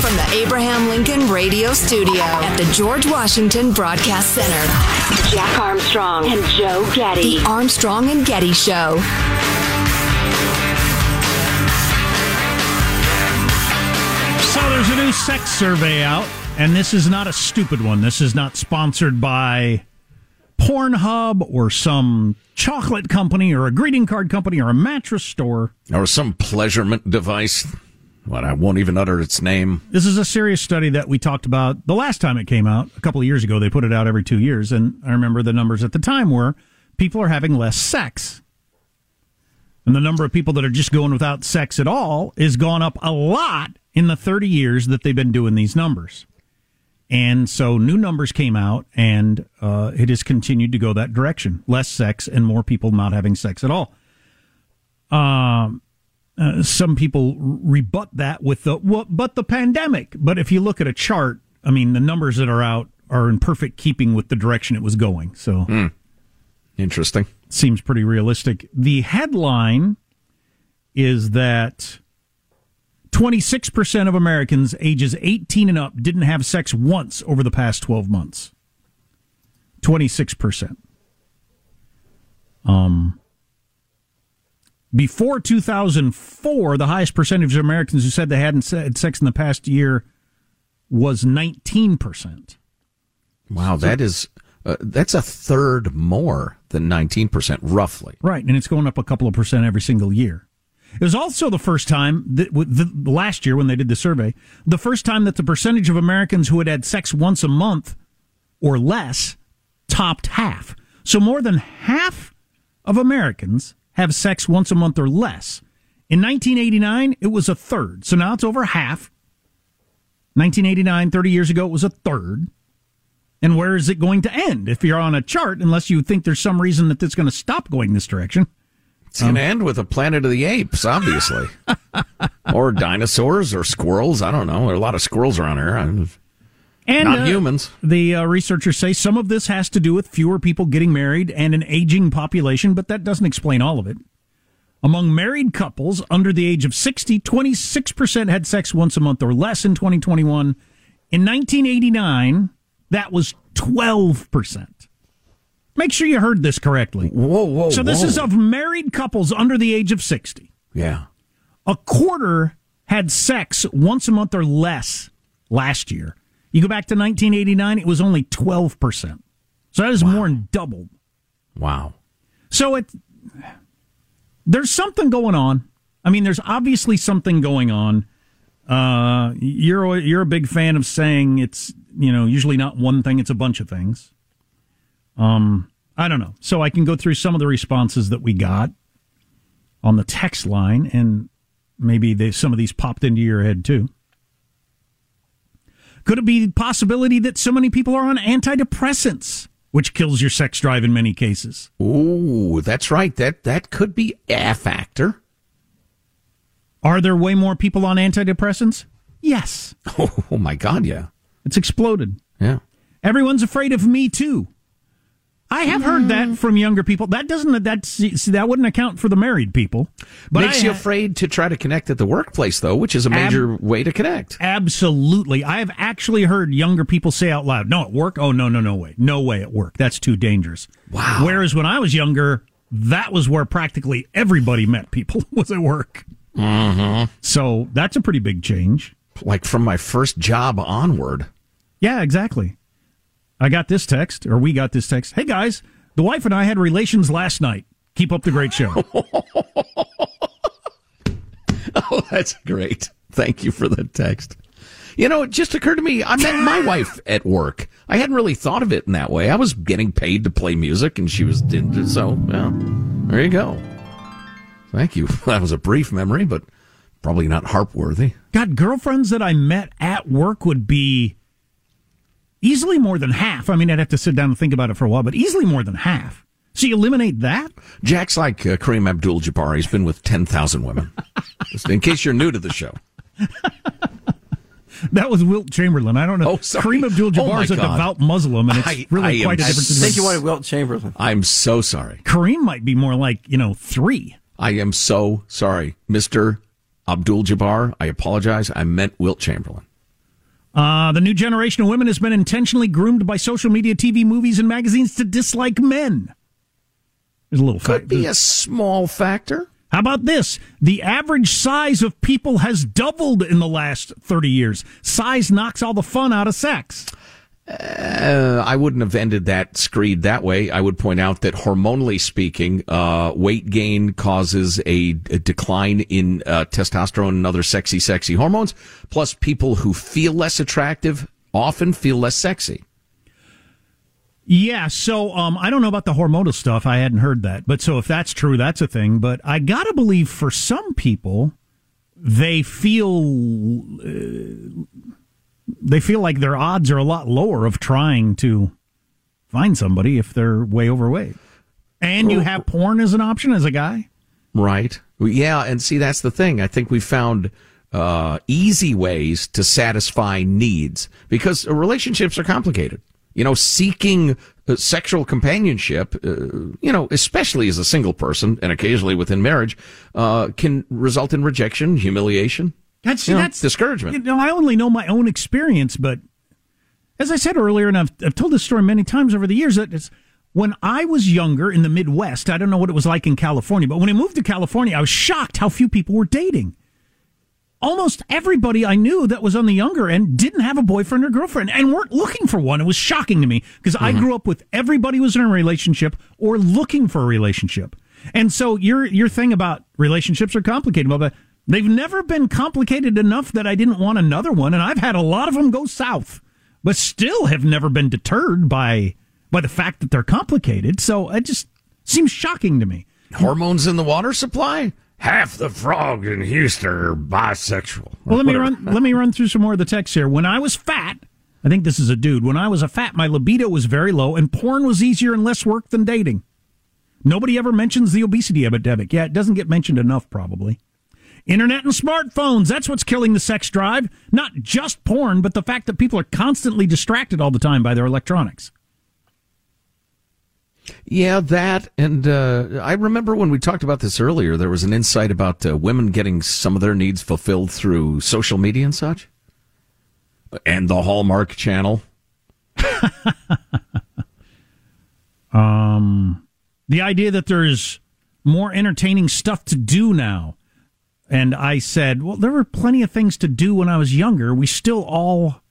From the Abraham Lincoln Radio Studio at the George Washington Broadcast Center, Jack Armstrong and Joe Getty. The Armstrong and Getty Show. So there's a new sex survey out, and this is not a stupid one. This is not sponsored by Pornhub or some chocolate company or a greeting card company or a mattress store. Or some pleasurement device. What, I won't even utter its name. This is a serious study that we talked about the last time it came out, a couple of years ago. They put it out every two years, and I remember the numbers at the time were people are having less sex. And the number of people that are just going without sex at all is gone up a lot in the 30 years that they've been doing these numbers. And so new numbers came out, and uh, it has continued to go that direction less sex and more people not having sex at all. Um, uh, some people rebut that with the, well, but the pandemic. But if you look at a chart, I mean, the numbers that are out are in perfect keeping with the direction it was going. So. Mm. Interesting. Seems pretty realistic. The headline is that 26% of Americans ages 18 and up didn't have sex once over the past 12 months. 26%. Um, before 2004, the highest percentage of Americans who said they hadn't had sex in the past year was 19%. Wow, so, that is uh, that's a third more than 19% roughly. Right, and it's going up a couple of percent every single year. It was also the first time that the, last year when they did the survey, the first time that the percentage of Americans who had had sex once a month or less topped half. So more than half of Americans have sex once a month or less. In 1989, it was a third. So now it's over half. 1989, 30 years ago, it was a third. And where is it going to end if you're on a chart, unless you think there's some reason that it's going to stop going this direction? It's going to end with a Planet of the Apes, obviously. or dinosaurs or squirrels. I don't know. There are a lot of squirrels around here. And, Not uh, humans. The uh, researchers say some of this has to do with fewer people getting married and an aging population, but that doesn't explain all of it. Among married couples under the age of 60, 26% had sex once a month or less in 2021. In 1989, that was 12%. Make sure you heard this correctly. Whoa, whoa. So this whoa. is of married couples under the age of 60. Yeah. A quarter had sex once a month or less last year. You go back to 1989, it was only 12%. So that is wow. more than doubled. Wow. So it there's something going on. I mean, there's obviously something going on. Uh, you're you're a big fan of saying it's you know usually not one thing; it's a bunch of things. Um, I don't know. So I can go through some of the responses that we got on the text line, and maybe they, some of these popped into your head too. Could it be the possibility that so many people are on antidepressants, which kills your sex drive in many cases? Ooh, that's right. That that could be a factor. Are there way more people on antidepressants? Yes. Oh, oh my God, yeah. It's exploded. Yeah. Everyone's afraid of me too. I have heard that from younger people. That doesn't that see, that wouldn't account for the married people. But makes I, you afraid to try to connect at the workplace, though, which is a major ab- way to connect. Absolutely, I have actually heard younger people say out loud, "No, at work, oh no, no, no way, no way at work. That's too dangerous." Wow. Whereas when I was younger, that was where practically everybody met people was at work. Mm-hmm. So that's a pretty big change. Like from my first job onward. Yeah, exactly. I got this text, or we got this text. Hey guys, the wife and I had relations last night. Keep up the great show. oh, that's great. Thank you for the text. You know, it just occurred to me, I met my wife at work. I hadn't really thought of it in that way. I was getting paid to play music, and she was, so, yeah, there you go. Thank you. That was a brief memory, but probably not harp worthy. God, girlfriends that I met at work would be Easily more than half. I mean, I'd have to sit down and think about it for a while, but easily more than half. So you eliminate that? Jack's like uh, Kareem Abdul Jabbar. He's been with 10,000 women. Just in case you're new to the show. that was Wilt Chamberlain. I don't know. Oh, Kareem Abdul Jabbar oh is a God. devout Muslim, and it's I, really I quite am, a different I think you wanted Wilt Chamberlain. I'm so sorry. Kareem might be more like, you know, three. I am so sorry. Mr. Abdul Jabbar, I apologize. I meant Wilt Chamberlain. Uh, the new generation of women has been intentionally groomed by social media, TV, movies, and magazines to dislike men. There's a little could be a small factor. How about this? The average size of people has doubled in the last 30 years. Size knocks all the fun out of sex. Uh, I wouldn't have ended that screed that way. I would point out that hormonally speaking, uh, weight gain causes a, a decline in uh, testosterone and other sexy, sexy hormones. Plus, people who feel less attractive often feel less sexy. Yeah, so um, I don't know about the hormonal stuff. I hadn't heard that, but so if that's true, that's a thing. But I gotta believe for some people, they feel uh, they feel like their odds are a lot lower of trying to find somebody if they're way overweight. And you have porn as an option as a guy. Right. Yeah, and see that's the thing. I think we found uh, easy ways to satisfy needs because relationships are complicated. You know, seeking uh, sexual companionship, uh, you know, especially as a single person and occasionally within marriage, uh, can result in rejection, humiliation, that's you know, that's discouragement. You know, I only know my own experience, but as I said earlier, and I've, I've told this story many times over the years, that it's when I was younger in the Midwest. I don't know what it was like in California, but when I moved to California, I was shocked how few people were dating. Almost everybody I knew that was on the younger end didn't have a boyfriend or girlfriend and weren't looking for one. It was shocking to me because mm-hmm. I grew up with everybody was in a relationship or looking for a relationship. And so your your thing about relationships are complicated, but They've never been complicated enough that I didn't want another one, and I've had a lot of them go south, but still have never been deterred by by the fact that they're complicated. So it just seems shocking to me. Hormones in the water supply? Half the frogs in Houston are bisexual. Well, let me run. Let me run through some more of the text here. When I was fat, I think this is a dude. When I was a fat, my libido was very low, and porn was easier and less work than dating. Nobody ever mentions the obesity epidemic. Yeah, it doesn't get mentioned enough, probably. Internet and smartphones, that's what's killing the sex drive. Not just porn, but the fact that people are constantly distracted all the time by their electronics. Yeah, that. And uh, I remember when we talked about this earlier, there was an insight about uh, women getting some of their needs fulfilled through social media and such. And the Hallmark Channel. um, the idea that there's more entertaining stuff to do now and I said, well, there were plenty of things to do when I was younger. We still all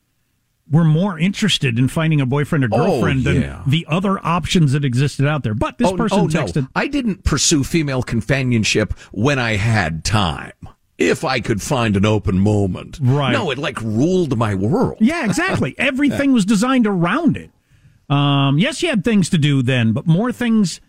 were more interested in finding a boyfriend or oh, girlfriend oh, yeah. than the other options that existed out there. But this oh, person oh, texted. No. I didn't pursue female companionship when I had time. If I could find an open moment. Right. No, it like ruled my world. Yeah, exactly. Everything was designed around it. Um, yes, you had things to do then, but more things,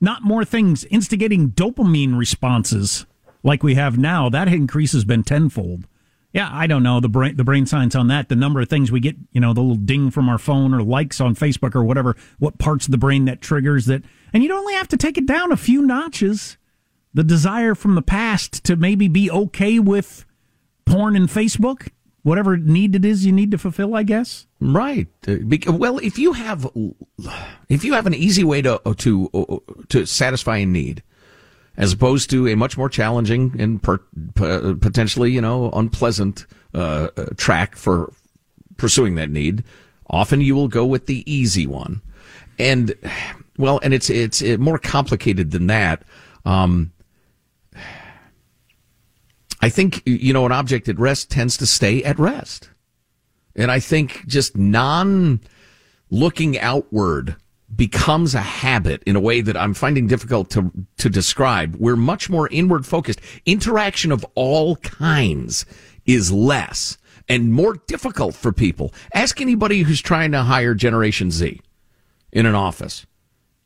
not more things instigating dopamine responses like we have now, that increase has been tenfold. Yeah, I don't know the brain the brain science on that. The number of things we get, you know, the little ding from our phone or likes on Facebook or whatever. What parts of the brain that triggers that, and you'd only have to take it down a few notches. The desire from the past to maybe be okay with porn and Facebook, whatever need it is you need to fulfill, I guess. Right. Uh, Well, if you have if you have an easy way to to uh, to satisfy a need, as opposed to a much more challenging and per, p- potentially you know unpleasant uh, track for pursuing that need, often you will go with the easy one, and well, and it's it's more complicated than that. Um, I think you know an object at rest tends to stay at rest. And I think just non looking outward becomes a habit in a way that I'm finding difficult to, to describe. We're much more inward focused. Interaction of all kinds is less and more difficult for people. Ask anybody who's trying to hire Generation Z in an office.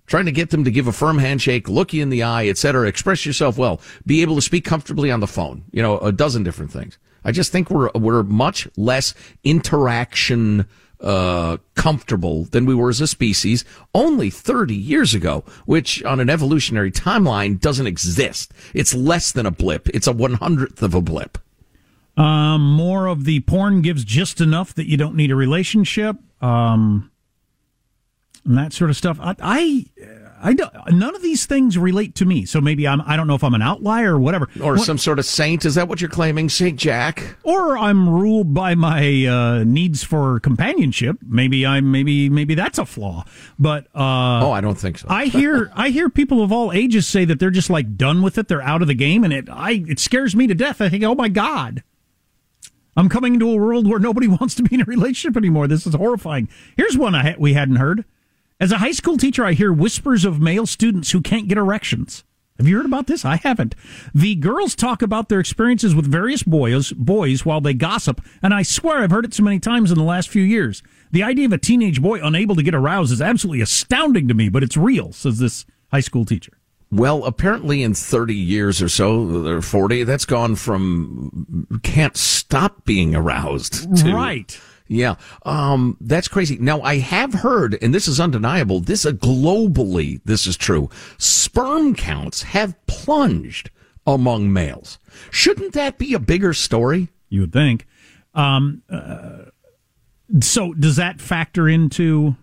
Trying to get them to give a firm handshake, look you in the eye, etc., express yourself well, be able to speak comfortably on the phone, you know, a dozen different things. I just think we're we're much less interaction uh, comfortable than we were as a species only 30 years ago, which on an evolutionary timeline doesn't exist. It's less than a blip. It's a one hundredth of a blip. Um, more of the porn gives just enough that you don't need a relationship. Um, and that sort of stuff. I, I, I don't, none of these things relate to me. So maybe I'm, I don't know if I'm an outlier or whatever. Or What- some sort of saint. Is that what you're claiming, Saint Jack? or I'm ruled by my uh, needs for companionship. Maybe I'm maybe maybe that's a flaw. But uh, Oh, I don't think so. I hear I hear people of all ages say that they're just like done with it. They're out of the game, and it I it scares me to death. I think, oh my god, I'm coming into a world where nobody wants to be in a relationship anymore. This is horrifying. Here's one I ha- we hadn't heard. As a high school teacher, I hear whispers of male students who can't get erections. Have you heard about this? I haven't. The girls talk about their experiences with various boys, boys while they gossip, and I swear I've heard it so many times in the last few years. The idea of a teenage boy unable to get aroused is absolutely astounding to me, but it's real, says this high school teacher. Well, apparently in 30 years or so, or 40, that's gone from can't stop being aroused to. Right. Yeah. Um, that's crazy. Now, I have heard, and this is undeniable, this uh, globally, this is true. Sperm counts have plunged among males. Shouldn't that be a bigger story? You would think. Um, uh, so does that factor into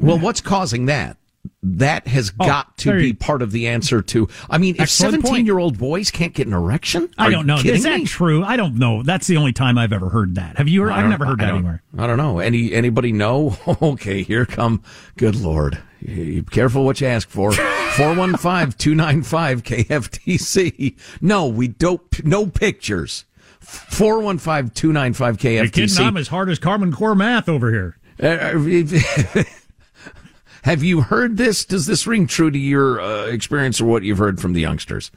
Well, what's causing that? That has Oh, got to be part of the answer to. I mean, if 17 year old boys can't get an erection, I don't know. Is that me? true? I don't know. That's the only time I've ever heard that. Have you? Heard? I've never heard that anywhere. I don't know. Any anybody know? Okay, here come. Good lord. You- Careful what you ask for. 415-295 KFTC. No, we don't. No pictures. 415-295 You're kidding? I'm as hard as Carmen Core math over here. Uh, uh, Have you heard this? Does this ring true to your uh, experience or what you've heard from the youngsters?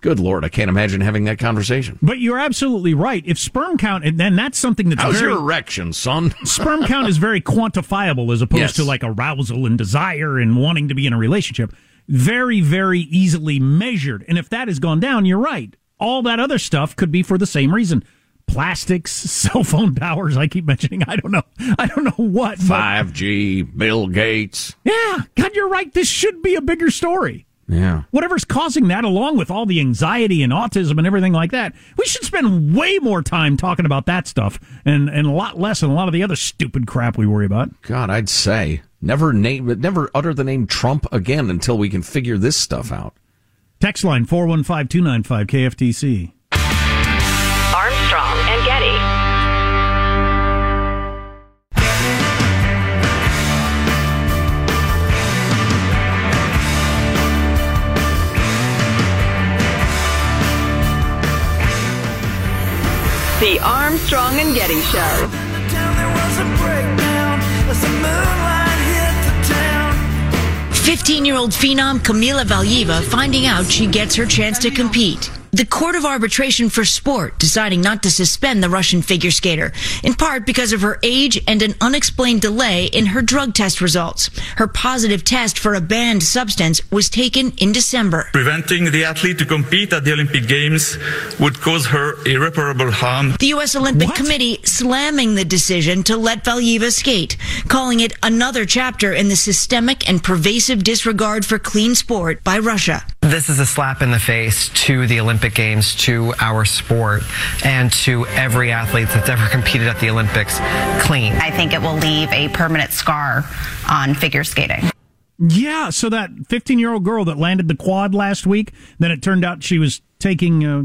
Good lord, I can't imagine having that conversation. But you're absolutely right. If sperm count, and then that's something that's How's very your erection, son? sperm count is very quantifiable as opposed Yes. to like arousal and desire and wanting to be in a relationship. Very, very easily measured. And if that has gone down, you're right. All that other stuff could be for the same reason. Plastics, cell phone towers. I keep mentioning. I don't know. I don't know what. 5G, Bill Gates. yeah, God, you're right. This should be a bigger story. Yeah. Whatever's causing that, along with all the anxiety and autism and everything like that, we should spend way more time talking about that stuff and, and a lot less on a lot of the other stupid crap we worry about. God, I'd say never name, never utter the name Trump again until we can figure this stuff out. Text line 415 295 KFTC. The Armstrong and Getty Show. 15 year old phenom Kamila Valieva finding out she gets her chance to compete. The Court of Arbitration for Sport deciding not to suspend the Russian figure skater, in part because of her age and an unexplained delay in her drug test results. Her positive test for a banned substance was taken in December. Preventing the athlete to compete at the Olympic Games would cause her irreparable harm. The U.S. Olympic Committee slamming the decision to let Valieva skate, calling it another chapter in the systemic and pervasive disregard for clean sport by Russia. This is a slap in the face to the Olympic Games, to our sport, and to every athlete that's ever competed at the Olympics clean. I think it will leave a permanent scar on figure skating. Yeah, so that 15 year old girl that landed the quad last week, then it turned out she was taking uh,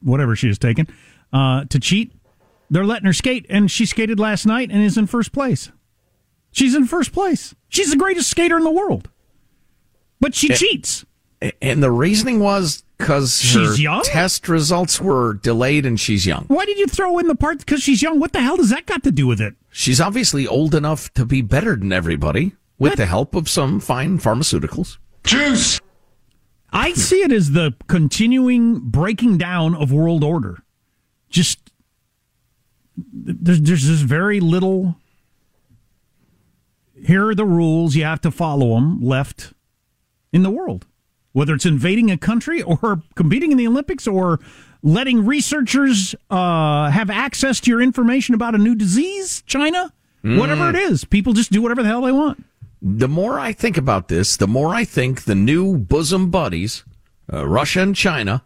whatever she was taking uh, to cheat. They're letting her skate, and she skated last night and is in first place. She's in first place. She's the greatest skater in the world. But she cheats. And the reasoning was because her She's young? test results were delayed and she's young. Why did you throw in the part because she's young? What the hell does that got to do with it? She's obviously old enough to be better than everybody with the help of some fine pharmaceuticals. Juice. I see it as the continuing breaking down of world order. Just there's there's just very little. Here are the rules. You have to follow them. Left in the world, whether it's invading a country or competing in the Olympics or letting researchers uh, have access to your information about a new disease, China, whatever Mm. it is. People just do whatever the hell they want. The more I think about this, the more I think the new bosom buddies, uh, Russia and China,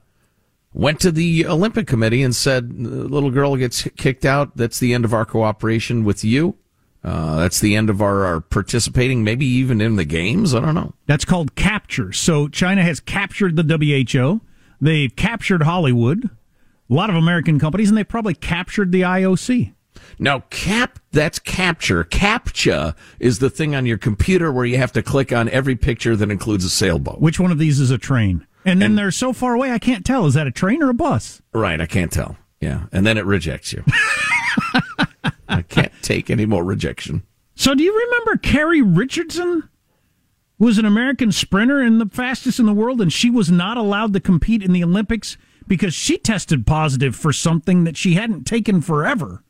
went to the Olympic Committee and said, "The "Little girl gets kicked out. That's the end of our cooperation with you. Uh, that's the end of our, our participating, maybe even in the games. I don't know." That's called capture. So China has captured the WHO. They've captured Hollywood, a lot of American companies, and they probably captured the IOC. Now, cap that's capture. CAPTCHA is the thing on your computer where you have to click on every picture that includes a sailboat. Which one of these is a train? And then they're so far away, I can't tell. Is that a train or a bus? Right, I can't tell. Yeah, and then it rejects you. I can't take any more rejection. So, do you remember Carrie Richardson? Was an American sprinter and the fastest in the world, and she was not allowed to compete in the Olympics because she tested positive for something that she hadn't taken forever.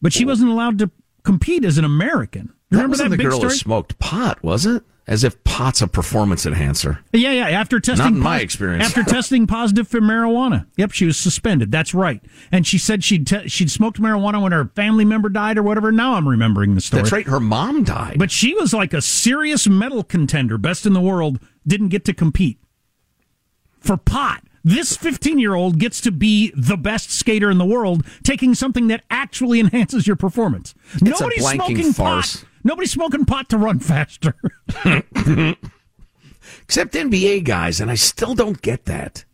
But she wasn't allowed to compete as an American. That Remember that the big girl story? who smoked pot, was it? As if pot's a performance enhancer. Yeah, yeah. After testing, Not in my experience. After testing positive for marijuana, yep, she was suspended. That's right. And she said she'd te- she'd smoked marijuana when her family member died or whatever. Now I'm remembering the story. That's right. Her mom died. But she was like a serious medal contender, best in the world. Didn't get to compete for pot. This 15 year old gets to be the best skater in the world, taking something that actually enhances your performance. It's Nobody's smoking farce. pot. Nobody's smoking pot to run faster. Except NBA guys, and I still don't get that.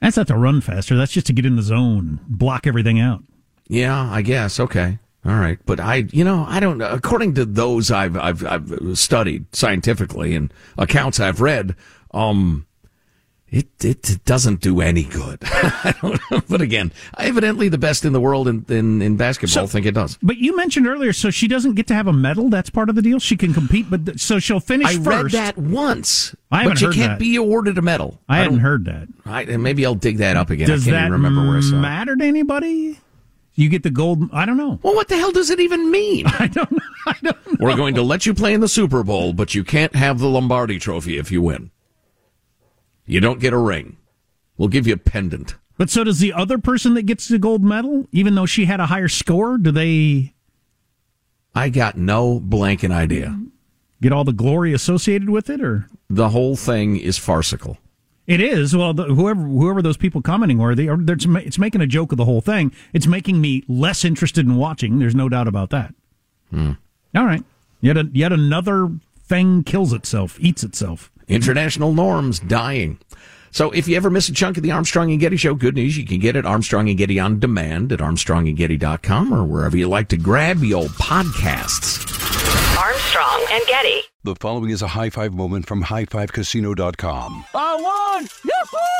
That's not to run faster. That's just to get in the zone, block everything out. Yeah, I guess. Okay. All right. But I, you know, I don't know. According to those I've, I've, I've studied scientifically and accounts I've read, um, it, it doesn't do any good. I don't know. But again, evidently the best in the world in, in, in basketball think it does. But you mentioned earlier, so she doesn't get to have a medal. That's part of the deal. She can compete, but th- so she'll finish I first. read that once. I haven't but you heard can't that. be awarded a medal. I, hadn't heard that. I, and maybe I'll dig that up again. Does I can't that even remember where I saw matter to anybody? You get the gold. I don't know. Well, what the hell does it even mean? I don't. I don't know. We're going to let you play in the Super Bowl, but you can't have the Lombardi trophy if you win. You don't get a ring. We'll give you a pendant. But so does the other person that gets the gold medal, even though she had a higher score? Do they I got no blanking idea. get all the glory associated with it, or The whole thing is farcical. it is? Well, the, whoever whoever those people commenting were, they are. they're- It's, it's making a joke of the whole thing. It's making me less interested in watching. There's no doubt about that. Hmm. All right, yet a, yet another thing kills itself, eats itself. International norms dying. So if you ever miss a chunk of the Armstrong and Getty show, good news, you can get it Armstrong and Getty on demand at armstrongandgetty.com or wherever you like to grab your old podcasts. Armstrong and Getty. The following is a high five moment from highfivecasino.com. I won! Yahoo!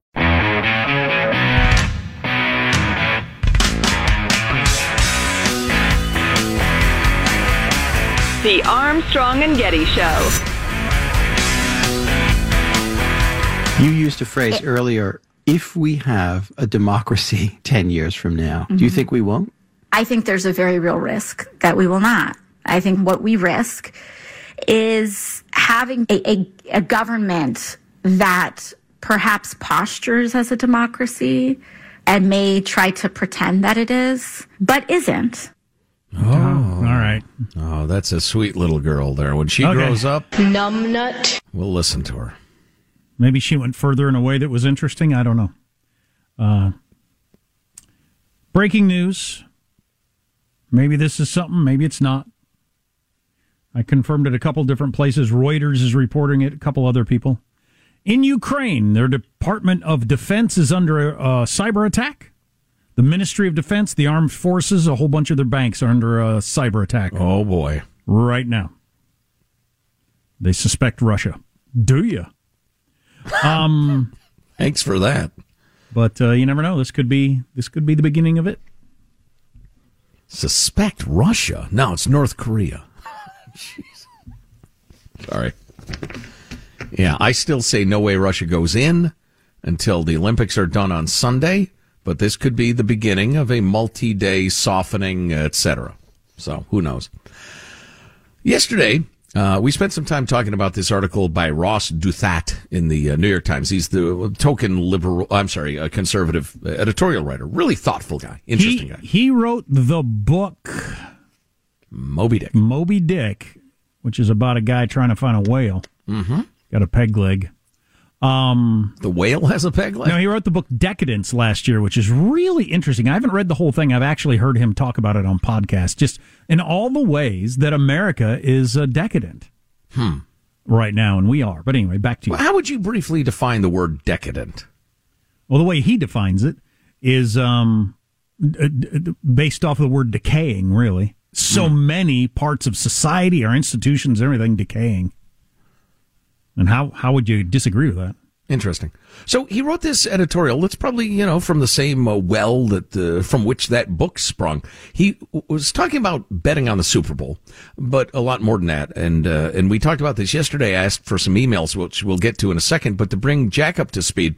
The Armstrong and Getty Show. You used a phrase earlier if we have a democracy 10 years from now, do you Mhm. think we won't? I think there's a very real risk that we will not. I think what we risk is having a, a, a government that perhaps postures as a democracy and may try to pretend that it is, but isn't. Oh, all right. Oh, that's a sweet little girl there. When she Okay. grows up, Numbnut. we'll listen to her. Maybe she went further in a way that was interesting. I don't know. Uh, breaking news. Maybe this is something. Maybe it's not. I confirmed it a couple different places. Reuters is reporting it. A couple other people. In Ukraine, their Department of Defense is under a, a cyber attack. The Ministry of Defense, the armed forces, a whole bunch of their banks are under a cyber attack. Oh boy! Right now, they suspect Russia. Do you? Um, thanks for that. But uh, you never know. This could be this could be the beginning of it. Suspect Russia? No, it's North Korea. Jeez. Sorry. Yeah, I still say no way Russia goes in until the Olympics are done on Sunday. But this could be the beginning of a multi-day softening, etc. So who knows? Yesterday, uh, we spent some time talking about this article by Ross Douthat in the uh, New York Times. He's the token liberal, I'm sorry, a conservative editorial writer. Really thoughtful guy, interesting he, guy. He wrote the book Moby Dick. Moby Dick, which is about a guy trying to find a whale. Mm-hmm. Got a peg leg. Um, the whale has a peg leg. No, he wrote the book Decadence last year, which is really interesting. I haven't read the whole thing. I've actually heard him talk about it on podcasts. Just in all the ways that America is uh, decadent Hmm. right now, and we are. But anyway, back to you. Well, how would you briefly define the word decadent? Well, the way he defines it is um, based off of the word decaying, really. So many parts of society, our institutions, everything decaying. And how, how would you disagree with that? Interesting. So he wrote this editorial. That's probably you know from the same uh, well that uh, from which that book sprung. He w- was talking about betting on the Super Bowl, but a lot more than that. And uh, and we talked about this yesterday. I asked for some emails, which we'll get to in a second. But to bring Jack up to speed,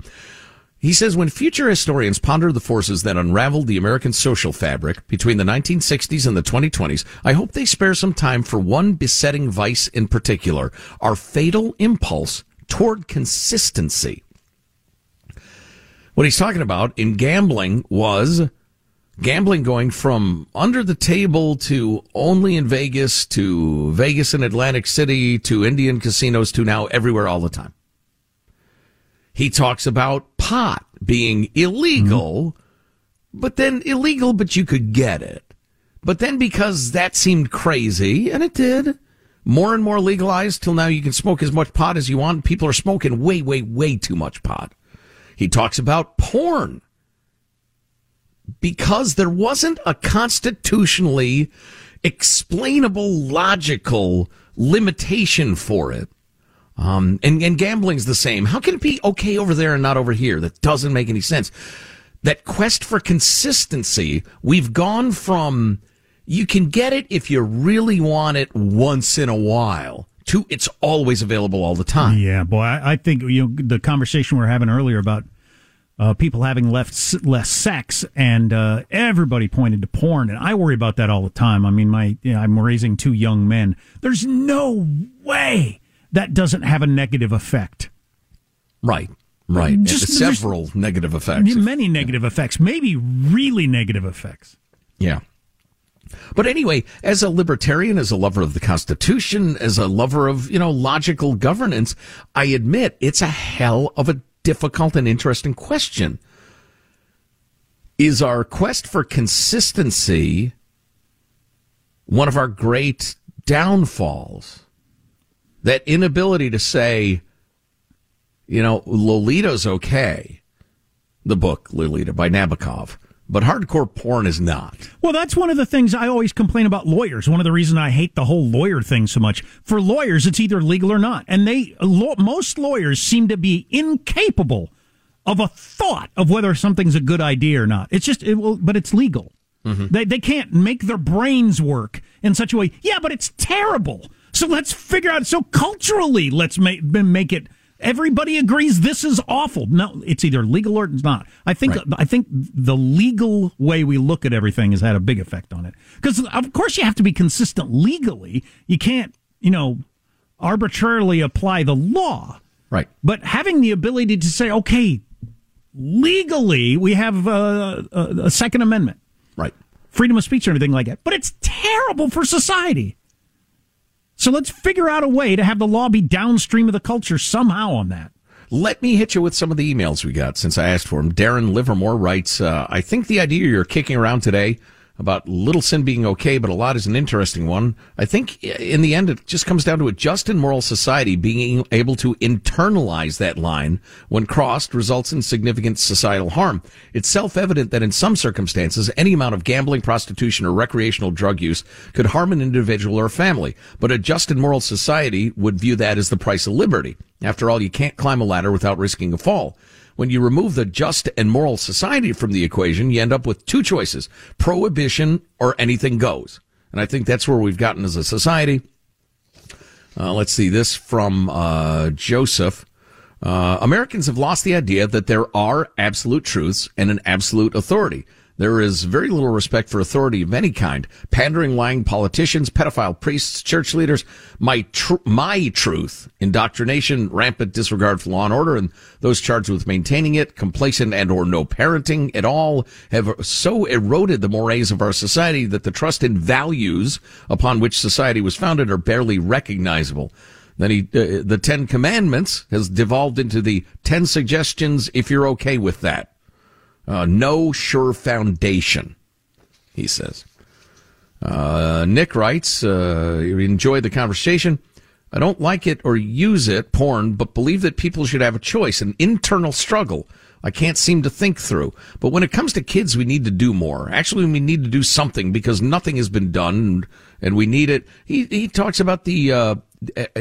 he says when future historians ponder the forces that unraveled the American social fabric between the 1960s and the 2020s, I hope they spare some time for one besetting vice in particular: our fatal impulse toward consistency. What he's talking about in gambling was gambling going from under the table to only in Vegas to Vegas and Atlantic City to Indian casinos to now everywhere all the time. He talks about pot being illegal, but then illegal, but you could get it. But then because that seemed crazy, and it did, more and more legalized till now you can smoke as much pot as you want. People are smoking way, way, way too much pot. He talks about porn because there wasn't a constitutionally explainable, logical limitation for it. Um, and, and gambling's the same. How can it be okay over there and not over here? That doesn't make any sense. That quest for consistency, we've gone from you can get it if you really want it once in a while to it's always available all the time. Yeah, boy, I, I think you know the conversation we are having earlier about uh, people having left less sex, and uh, everybody pointed to porn, and I worry about that all the time. I mean, my you know, I'm raising two young men. There's no way that doesn't have a negative effect. Right. Right. Just- several negative effects. Many negative effects, maybe really negative effects. Yeah. But anyway, as a libertarian, as a lover of the Constitution, as a lover of, you know, logical governance, I admit it's a hell of a difficult and interesting question. Is our quest for consistency one of our great downfalls? That inability to say, you know, Lolita's okay, the book Lolita by Nabokov, but hardcore porn is not. Well, that's one of the things I always complain about lawyers. One of the reasons I hate the whole lawyer thing so much. For lawyers, it's either legal or not, and they most lawyers seem to be incapable of a thought of whether something's a good idea or not. It's just, it will, but it's legal. They they can't make their brains work in such a way. Yeah, but it's terrible. So let's figure out. So culturally, let's make make it. Everybody agrees this is awful. No, it's either legal or it's not. I think I think the legal way we look at everything has had a big effect on it. Because of course you have to be consistent legally. You can't you know arbitrarily apply the law. Right. But having the ability to say, okay, legally we have uh, a, a Second Amendment, right? Freedom of speech and everything like that. But it's terrible for society. So let's figure out a way to have the law be downstream of the culture somehow on that. Let me hit you with some of the emails we got since I asked for them. Darren Livermore writes, uh, I think the idea you're kicking around today about little sin being okay, but a lot is an interesting one. I think in the end, it just comes down to a just and moral society being able to internalize that line when crossed results in significant societal harm. It's self-evident that in some circumstances, any amount of gambling, prostitution, or recreational drug use could harm an individual or family, but a just and moral society would view that as the price of liberty. After all, you can't climb a ladder without risking a fall. When you remove the just and moral society from the equation, you end up with two choices, prohibition or anything goes. And I think that's where we've gotten as a society. Uh, let's see this from uh, Joseph. Uh, Americans have lost the idea that there are absolute truths and an absolute authority. There is very little respect for authority of any kind. Pandering, lying politicians, pedophile priests, church leaders. My tr- my truth, indoctrination, rampant disregard for law and order, and those charged with maintaining it, complacent and or no parenting at all, have so eroded the mores of our society that the trust in values upon which society was founded are barely recognizable. Then he, uh, the Ten Commandments has devolved into the Ten Suggestions if you're okay with that. Uh, no sure foundation, he says. Uh, Nick writes, uh, enjoy the conversation. I don't like it or use it, porn, but believe that people should have a choice, an internal struggle. I can't seem to think through. But when it comes to kids, we need to do more. Actually, we need to do something because nothing has been done and, and we need it. He, he talks about the, uh,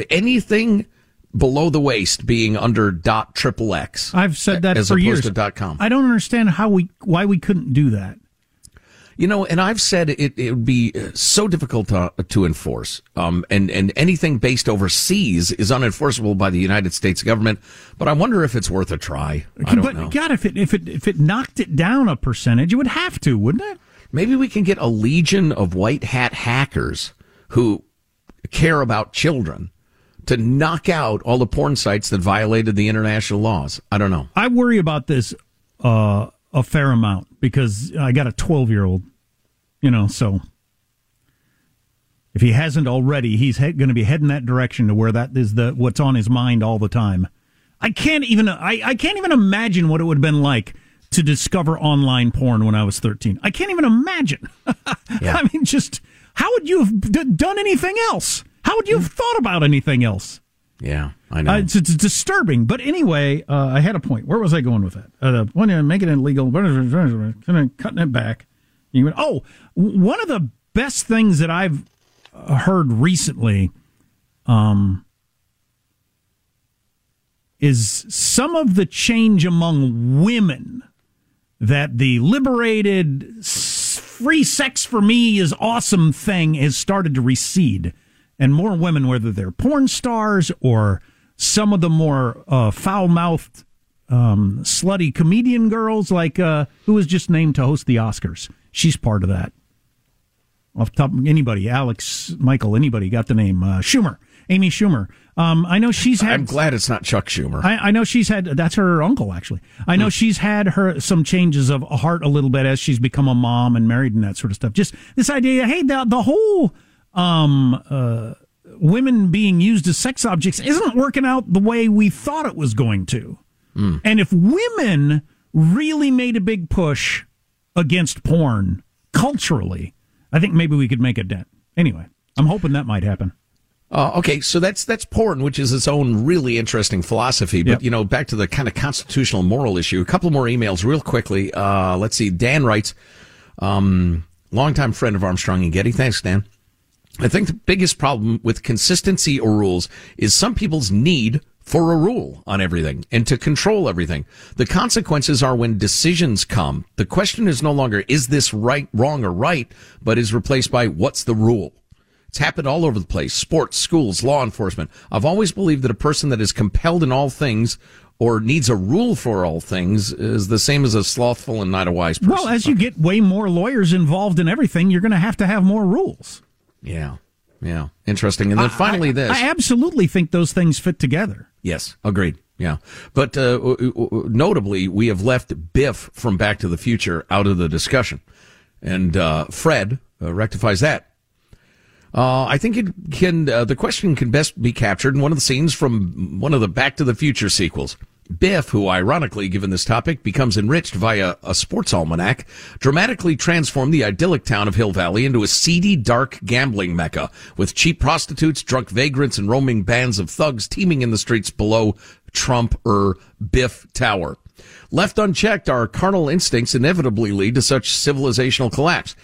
anything below the waist being under dot triple X. I've said that as for opposed years. to dot com. I don't understand how we why we couldn't do that. You know, and I've said it, it would be uh, so difficult to, to enforce. Um, and, and anything based overseas is unenforceable by the United States government. But I wonder if it's worth a try. I don't but know. God, if it if it if it knocked it down a percentage, it would have to, wouldn't it? Maybe we can get a legion of white hat hackers who care about children to knock out all the porn sites that violated the international laws. I don't know. I worry about this uh, a fair amount because I got a 12 year old, you know, so if he hasn't already, he's he- going to be heading that direction to where that is the what's on his mind all the time. I can't even I, I can't even imagine what it would have been like to discover online porn when I was 13. I can't even imagine. I mean, just how would you have d- done anything else? How would you have thought about anything else? Yeah, I know. Uh, it's, it's disturbing. But anyway, uh, I had a point. Where was I going with that? Uh, one uh, making it illegal, cutting it back. You went, oh, one of the best things that I've heard recently um, is some of the change among women that the liberated free sex for me is awesome thing has started to recede and more women whether they're porn stars or some of the more uh, foul-mouthed um, slutty comedian girls like uh, who was just named to host the oscars she's part of that off top anybody alex michael anybody got the name uh, schumer amy schumer um, I know she's had. I'm glad it's not Chuck Schumer. I, I, know she's had. That's her uncle, actually. I know mm. she's had her some changes of heart a little bit as she's become a mom and married and that sort of stuff. Just this idea, hey, the the whole um, uh, women being used as sex objects isn't working out the way we thought it was going to. Mm. And if women really made a big push against porn culturally, I think maybe we could make a dent. Anyway, I'm hoping that might happen. Uh, okay, so that's that's porn, which is its own really interesting philosophy. But yep. you know, back to the kind of constitutional moral issue. A couple more emails, real quickly. Uh, let's see. Dan writes, um, longtime friend of Armstrong and Getty. Thanks, Dan. I think the biggest problem with consistency or rules is some people's need for a rule on everything and to control everything. The consequences are when decisions come. The question is no longer is this right, wrong, or right, but is replaced by what's the rule. It's happened all over the place. Sports, schools, law enforcement. I've always believed that a person that is compelled in all things or needs a rule for all things is the same as a slothful and not a wise person. Well, as you get way more lawyers involved in everything, you're going to have to have more rules. Yeah. Yeah. Interesting. And then finally, I, this. I absolutely think those things fit together. Yes. Agreed. Yeah. But uh, notably, we have left Biff from Back to the Future out of the discussion. And uh, Fred uh, rectifies that uh, I think it can. Uh, the question can best be captured in one of the scenes from one of the Back to the Future sequels. Biff, who ironically, given this topic, becomes enriched via a sports almanac, dramatically transformed the idyllic town of Hill Valley into a seedy, dark gambling mecca with cheap prostitutes, drunk vagrants, and roaming bands of thugs teeming in the streets below Trump or Biff Tower. Left unchecked, our carnal instincts inevitably lead to such civilizational collapse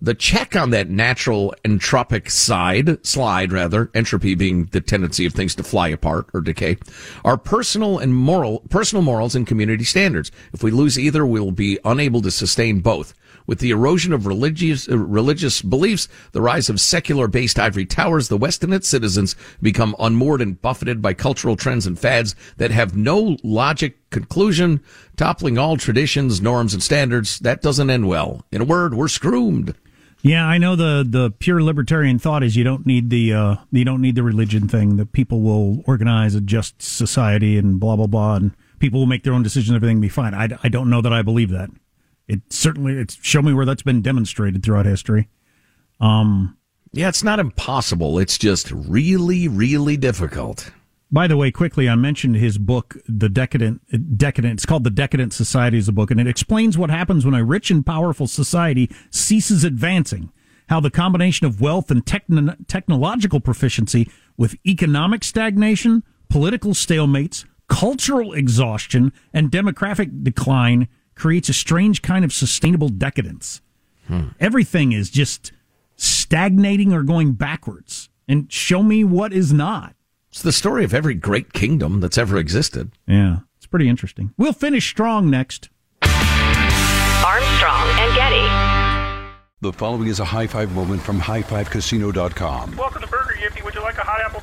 the check on that natural entropic side, slide rather, entropy being the tendency of things to fly apart or decay, are personal and moral, personal morals and community standards. If we lose either, we'll be unable to sustain both. With the erosion of religious, uh, religious beliefs, the rise of secular based ivory towers, the West and its citizens become unmoored and buffeted by cultural trends and fads that have no logic conclusion, toppling all traditions, norms, and standards. That doesn't end well. In a word, we're screwed. Yeah, I know the the pure libertarian thought is you don't need the uh, you don't need the religion thing that people will organize a just society and blah blah blah and people will make their own decisions everything will be fine. I, I don't know that I believe that. It certainly it's show me where that's been demonstrated throughout history. Um yeah, it's not impossible. It's just really really difficult. By the way, quickly, I mentioned his book, The Decadent, Decadent. It's called The Decadent Society is a book, and it explains what happens when a rich and powerful society ceases advancing. How the combination of wealth and techn- technological proficiency with economic stagnation, political stalemates, cultural exhaustion, and demographic decline creates a strange kind of sustainable decadence. Hmm. Everything is just stagnating or going backwards. And show me what is not. It's the story of every great kingdom that's ever existed. Yeah, it's pretty interesting. We'll finish strong next. Armstrong and Getty. The following is a high five moment from highfivecasino.com. Welcome to Burger Yippee. Would you like a hot apple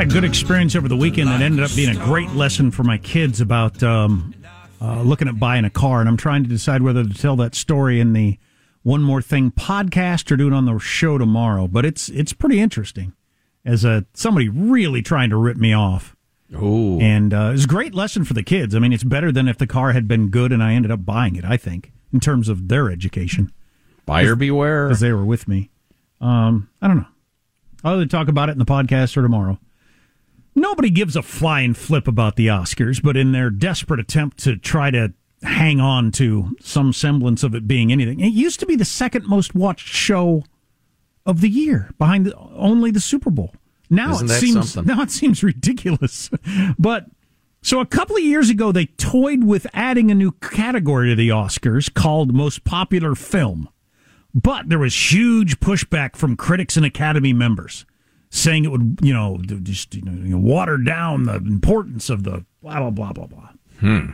Had a good experience over the weekend that ended up being a great lesson for my kids about um, uh, looking at buying a car. And I'm trying to decide whether to tell that story in the One More Thing podcast or do it on the show tomorrow. But it's it's pretty interesting as a somebody really trying to rip me off. Oh, and uh, it's a great lesson for the kids. I mean, it's better than if the car had been good and I ended up buying it. I think in terms of their education. Buyer beware, because they were with me. Um, I don't know. I'll either talk about it in the podcast or tomorrow. Nobody gives a flying flip about the Oscars, but in their desperate attempt to try to hang on to some semblance of it being anything, it used to be the second most watched show of the year, behind the, only the Super Bowl. Now Isn't it seems something? now it seems ridiculous, but so a couple of years ago they toyed with adding a new category to the Oscars called most popular film. But there was huge pushback from critics and Academy members saying it would, you know, just you know, water down the importance of the blah blah blah blah blah. Hmm.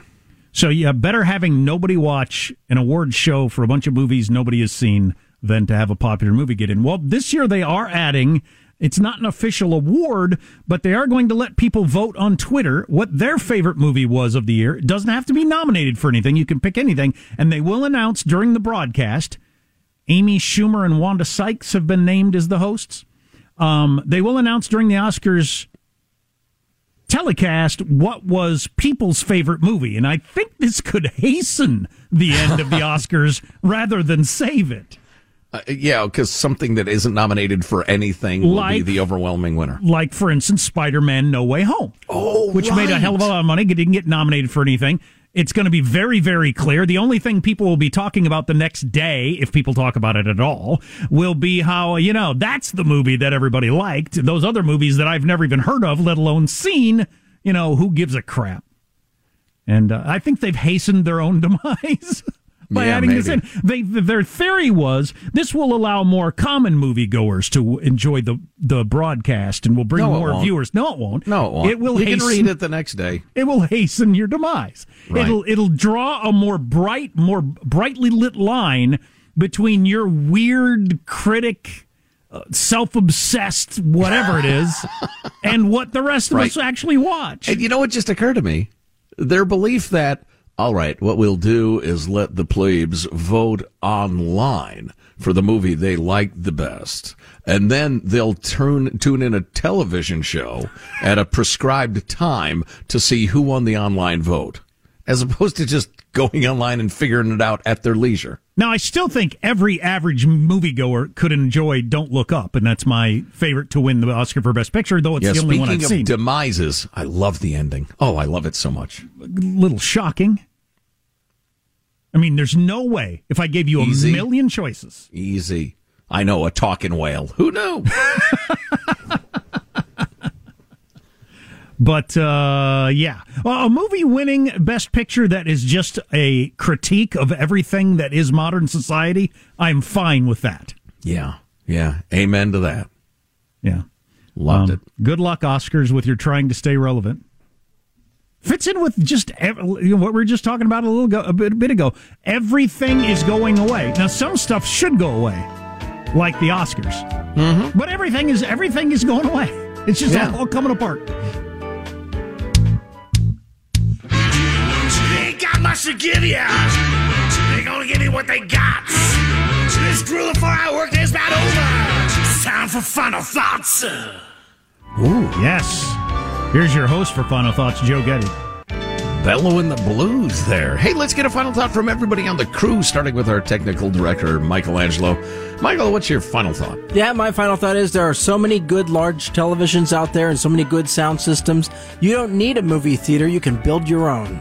So yeah, better having nobody watch an award show for a bunch of movies nobody has seen than to have a popular movie get in. Well, this year they are adding. It's not an official award, but they are going to let people vote on Twitter what their favorite movie was of the year. It doesn't have to be nominated for anything. You can pick anything, and they will announce during the broadcast. Amy Schumer and Wanda Sykes have been named as the hosts. Um, they will announce during the Oscars telecast what was people's favorite movie. And I think this could hasten the end of the Oscars rather than save it. Uh, yeah, because something that isn't nominated for anything will Like- be the overwhelming winner. Like, for instance, Spider Man No Way Home. Oh, Which made a hell of a lot of money. It didn't get nominated for anything. It's going to be very, very clear. The only thing people will be talking about the next day, if people talk about it at all, will be how, you know, that's the movie that everybody liked. Those other movies that I've never even heard of, let alone seen, you know, who gives a crap? And uh, I think they've hastened their own demise by Yeah, adding this in. They, their theory was this will allow more common moviegoers to enjoy the, the broadcast and will bring No, more viewers. No, it won't. No, it won't. It will You can hasten, read it the next day. It will hasten your demise. Right. It'll it'll draw a more bright, more brightly lit line between your weird critic, uh, self-obsessed, whatever it is, and what the rest of us actually watch. And you know what just occurred to me? Their belief that, all right, what we'll do is let the plebes vote online for the movie they like the best. And then they'll turn, tune in a television show at a prescribed time to see who won the online vote, as opposed to just going online and figuring it out at their leisure. Now, I still think every average moviegoer could enjoy Don't Look Up, and that's my favorite to win the Oscar for Best Picture, though it's yeah, the only one I've of seen. demises, I love the ending. Oh, I love it so much. A little shocking. I mean, there's no way if I gave you a million choices. Easy. I know a talking whale. Who knew? But uh, yeah, well, a movie winning Best Picture that is just a critique of everything that is modern society. I'm fine with that. Yeah, yeah. Amen to that. Yeah, Loved Um, Good luck, Oscars, with your trying to stay relevant. Fits in with just ev- you know, what we were just talking about a little go, a bit, a bit ago. Everything is going away now. Some stuff should go away, like the Oscars, Mm-hmm. but everything is everything is going away. It's just Yeah. all coming apart. Much to give you. They gonna give you what they got. This grueling four-hour workday is about over. It's time for final thoughts. Ooh, yes. Here's your host for Final Thoughts, Joe Getty. Bellowing the blues there. Hey, let's get a final thought from everybody on the crew, starting with our technical director, Michelangelo. Michael, what's your final thought? Yeah, my final thought is there are so many good large televisions out there and so many good sound systems. You don't need a movie theater, you can build your own.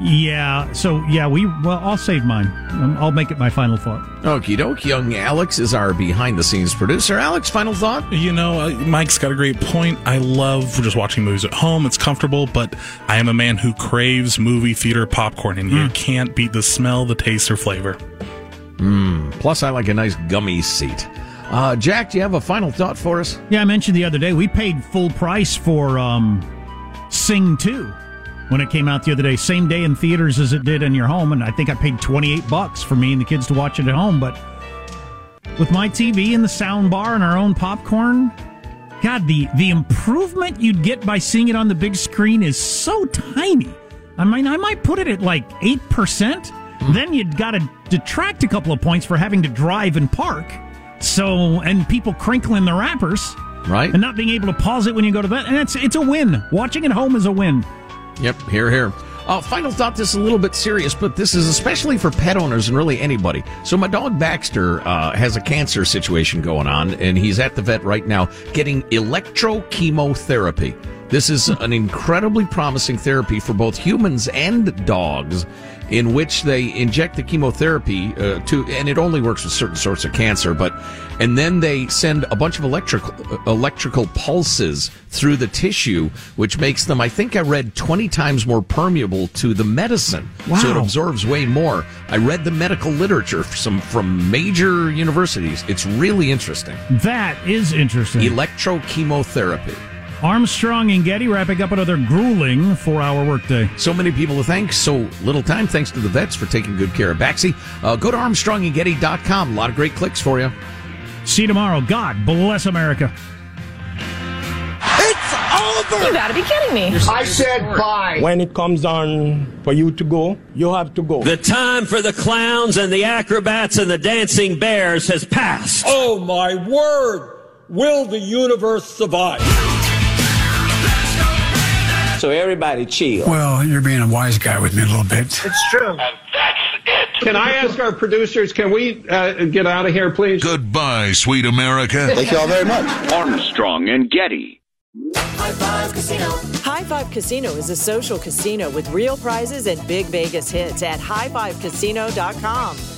Yeah, so yeah, we well, I'll save mine. Um, I'll make it my final thought. Okie doke. Young Alex is our behind the scenes producer. Alex, final thought? You know, uh, Mike's got a great point. I love just watching movies at home. It's comfortable, but I am a man who craves movie theater popcorn, and you can't beat the smell, the taste, or flavor. Mm, plus, I like a nice gummy seat. Uh, Jack, do you have a final thought for us? Yeah, I mentioned the other day we paid full price for um, Sing 2 when it came out the other day. Same day in theaters as it did in your home, and I think I paid 28 bucks for me and the kids to watch it at home. But with my TV and the sound bar and our own popcorn, God, the the improvement you'd get by seeing it on the big screen is so tiny. I mean, I might put it at like eight percent. Hmm. Then you'd got to detract a couple of points for having to drive and park. So, and people crinkling the wrappers, right? And not being able to pause it when you go to bed, and it's it's a win. Watching at home is a win. Yep, here, here. Uh, final thought this is a little bit serious, but this is especially for pet owners and really anybody. So, my dog Baxter uh, has a cancer situation going on, and he's at the vet right now getting electrochemotherapy. This is an incredibly promising therapy for both humans and dogs, in which they inject the chemotherapy uh, to, and it only works with certain sorts of cancer, but, and then they send a bunch of electrical electrical pulses through the tissue, which makes them, I think I read, 20 times more permeable to the medicine. So it absorbs way more. I read the medical literature from some from major universities. It's really interesting. That is interesting. Electrochemotherapy. Armstrong and Getty wrapping up another grueling four-hour workday. So many people to thank, so little time. Thanks to the vets for taking good care of Baxi. Uh, go to armstrongandgetty.com. A lot of great clicks for you. See you tomorrow. God bless America. It's over. You gotta be kidding me. I said bye. When it comes on for you to go, you have to go. The time for the clowns and the acrobats and the dancing bears has passed. Oh my word! Will the universe survive? So everybody chill. Well, you're being a wise guy with me a little bit. It's true. And that's it. Can I ask our producers, can we uh, get out of here, please? Goodbye, sweet America. Thank you all very much. Armstrong and Getty. High Five Casino. High Five Casino is a social casino with real prizes and big Vegas hits at highfivecasino.com.